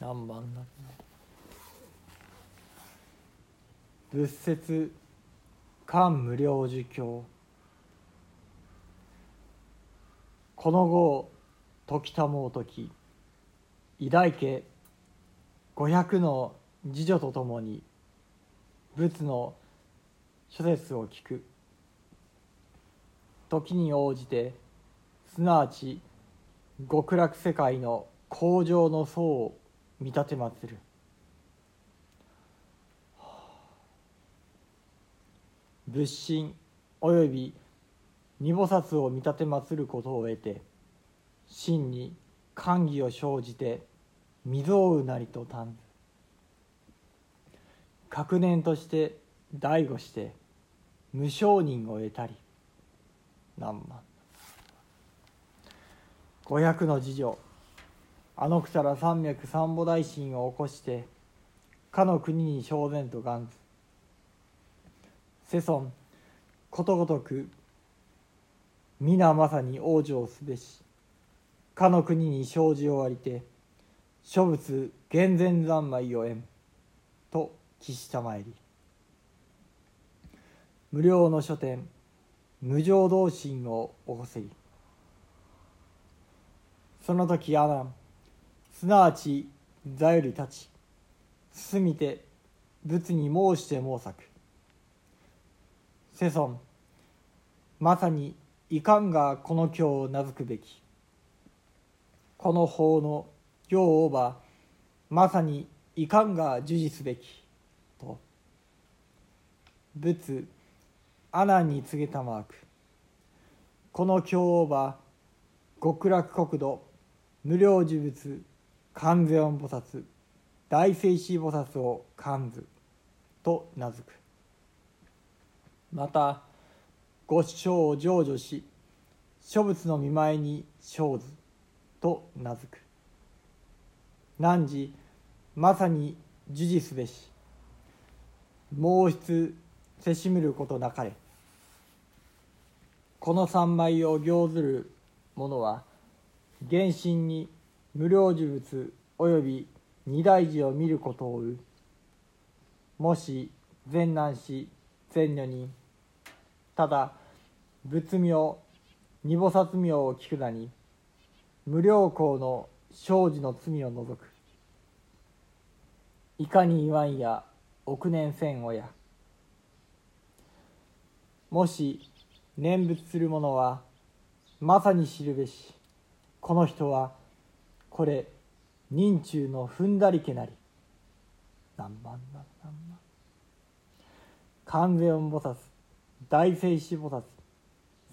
何番だ仏説漢無量寿経この後時たもう時。偉大家五百の次女とともに仏の諸説を聞く。時に応じてすなわち極楽世界の向上の層を見立てまつる。仏心および二菩薩を見立てまつることを得て真に寛義を生じて未曾有なりと嘆ず確念として醍醐して無承認を得たり何万。五百の次女あのくたら山脈三母大神を起こしてかの国に正然と願ず世尊ことごとく皆まさに往生すべし。かの国に生じをありて諸仏厳然三昧を縁と帰したまえり。無料の書店無常同心を起こせり。その時阿南すなわち座より立ち進みて仏に申して申さく世尊まさにいかんがこの経を名付くべき。この法の行をばまさにいかんが授事すべき。と。仏阿南に告げたまわくこの経をば極楽国土無料呪物観世音菩薩大聖子菩薩を観図と名付く。またご章を成就し諸仏の見舞いに生ずと名付く。汝まさに授事すべし。毛筆せしむることなかれ。この三枚を行ずる者は原神に無料呪物および二大寺を見ることをう。もし善男子善女人ただ仏名二菩薩名を聞くなに無料校の生児の罪を除く。いかに言わんや億年千親もし念仏する者はまさに知るべし。この人はこれ人中の踏んだりけなり。何万何何万観世音菩薩大聖子菩薩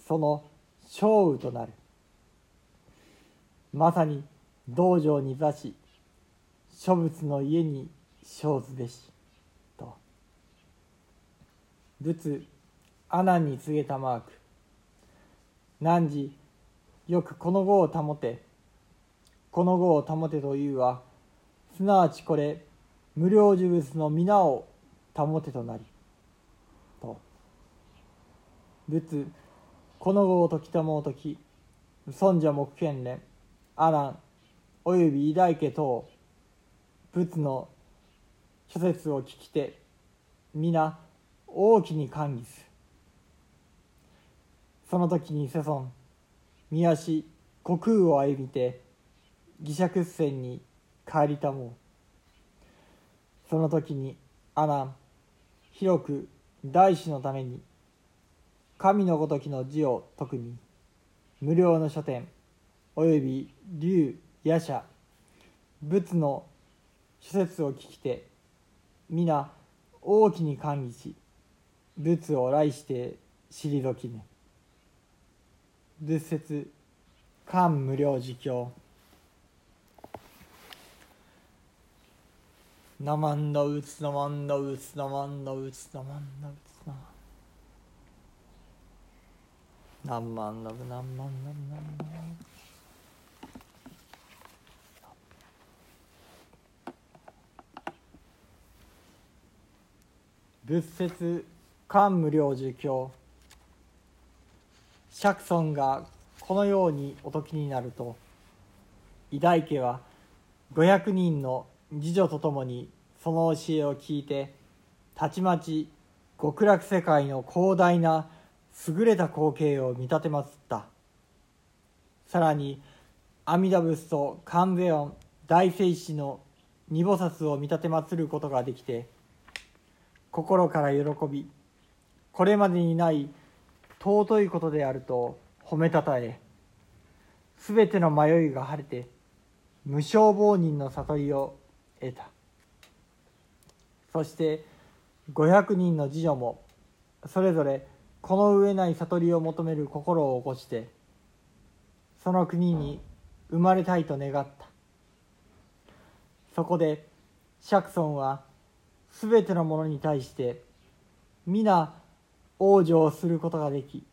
その勝雨となる。まさに道場に座し諸仏の家に生ずべしと。仏阿南に告げたマーク。汝よくこの語を保て。この語を保てというはすなわちこれ無料呪物の皆を保てとなり。と。仏この語を解きたもうとき尊者目見連阿南および偉大家等仏の諸説を聞きて皆大きに歓喜す。その時に世尊宮し虚空を歩みて義釈船に帰りたもうその時に阿南広く大師のために神のごときの字を説くみ無料の書店および竜夜叉仏の諸説を聞きて皆大きに歓喜し仏を来して退きね仏説漢無量寿経なまんのうつなまんのうつなまんのうつなまんのうつ。ななんまんのぶなんまんのぶなんまんのぶ仏説漢無量寿経釈尊がこのようにお説きになると偉大家は500人の次女と共にその教えを聞いてたちまち極楽世界の広大な優れた光景を見立てまつった。さらに阿弥陀仏と観世音大聖師の二菩薩を見立てまつることができて心から喜びこれまでにない尊いことであると褒めたたえすべての迷いが晴れて無償亡人の悟りを得た。そして500人の次女もそれぞれこの上ない悟りを求める心を起こしてその国に生まれたいと願った。そこで釈尊はすべてのものに対して皆往生することができ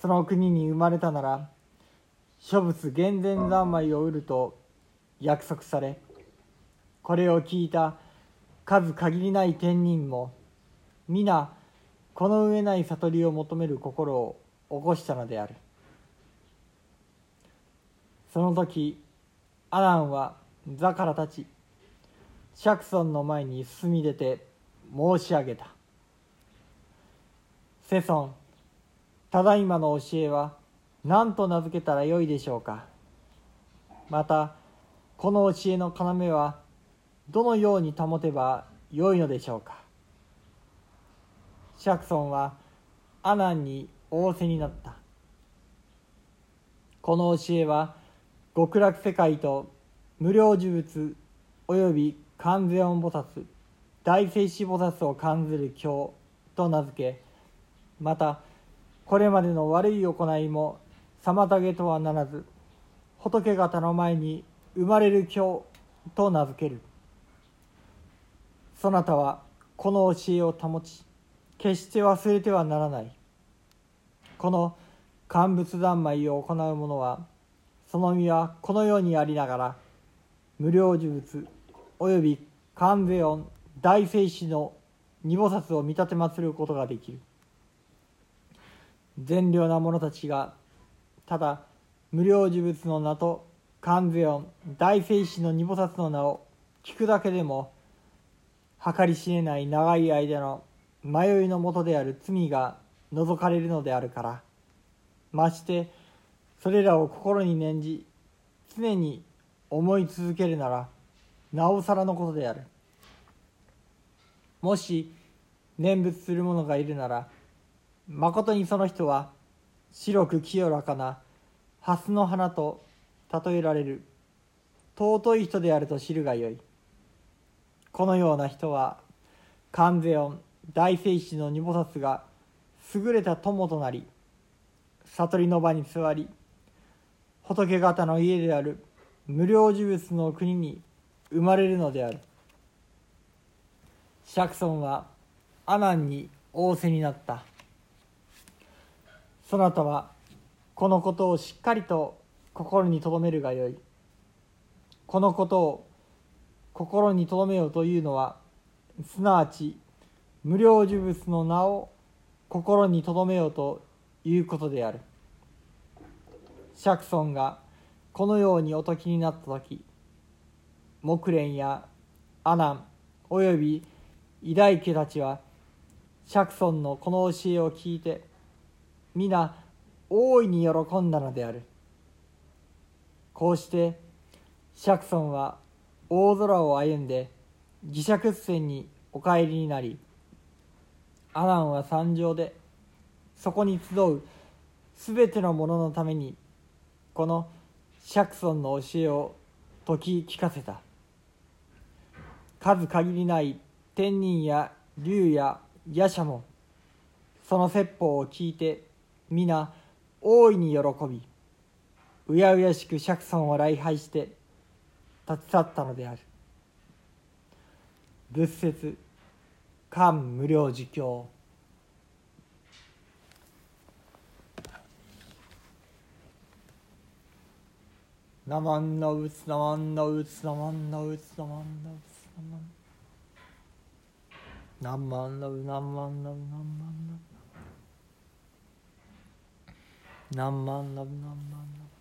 その国に生まれたなら諸仏厳然三昧を売ると約束されこれを聞いた数限りない天人も皆この上ない悟りを求める心を起こしたのである。その時アランは座から立ち釈尊の前に進み出て申し上げた「世尊ただいまの教えは何と名付けたらよいでしょうか。またこの教えの要はどのように保てばよいのでしょうか？釈尊は阿南に仰せになった。この教えは極楽世界と無料呪物および観世音菩薩大聖子菩薩を感ずる経と名付けまたこれまでの悪い行いも妨げとはならず仏方の前に生まれる経と名付ける。そなたはこの教えを保ち決して忘れてはならない。この乾物三昧を行う者はその身はこのようにありながら無料呪物および観世音大聖子の二菩薩を見立てまつることができる。善良な者たちがただ無料呪物の名と観世音大聖子の二菩薩の名を聞くだけでも計り知れない長い間の迷いのもとである罪が除かれるのであるから。ましてそれらを心に念じ常に思い続けるならなおさらのことである。もし念仏する者がいるならまことにその人は白く清らかな蓮の花と例えられる尊い人であると知るがよい。このような人は観世音大聖師の二菩薩が優れた友となり悟りの場に座り仏方の家である無料呪物の国に生まれるのである。釈尊は阿南に仰せになった。そなたはこのことをしっかりと心に留めるがよい。このことを心に留めようというのはすなわち無料呪物の名を心に留めようということである。釈尊がこのようにお説きになった時木蓮や阿南および偉大家たちは釈尊のこの教えを聞いて皆大いに喜んだのである。こうして釈尊は大空を歩んで磁石船にお帰りになりアランは山上でそこに集うすべてのもののためにこの釈尊の教えを説き聞かせた。数限りない天人や竜や夜叉もその説法を聞いて皆大いに喜びうやうやしく釈尊を礼拝して立ち去ったのである。仏説漢無料儒教ナマンナウツナマンナウツナマンナウツナマンナウツナマンナマンナウナマンナウナマンナウナマンナウナマンナウ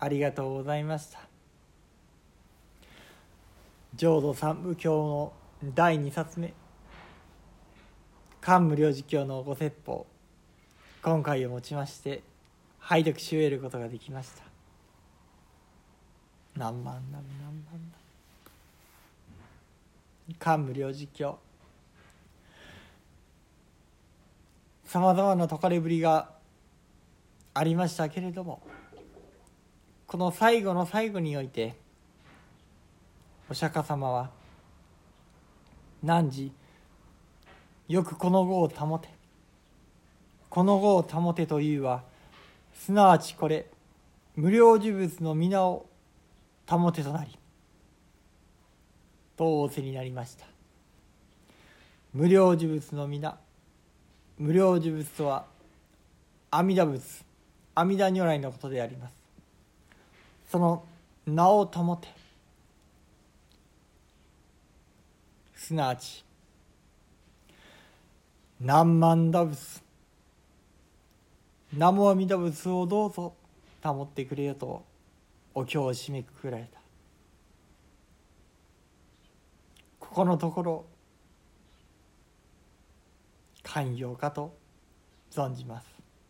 ありがとうございました。浄土三部経の第2冊目。漢無量寿経のご説法。今回をもちまして拝読し終えることができました。何万何万何漢無量寿経さまざまな解かれぶりがありましたけれどもこの最後の最後においてお釈迦様は汝よくこの語を保て。この語を保てというはすなわちこれ無料呪物の皆を保てとなりと仰せになりました。無料呪物の皆無料呪物とは阿弥陀仏阿弥陀如来のことであります。その名を保て。すなわち何万打仏南無阿弥陀仏をどうぞ保ってくれよとお経を締めくくられた。ここのところ寛容かと存じます。